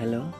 Hello.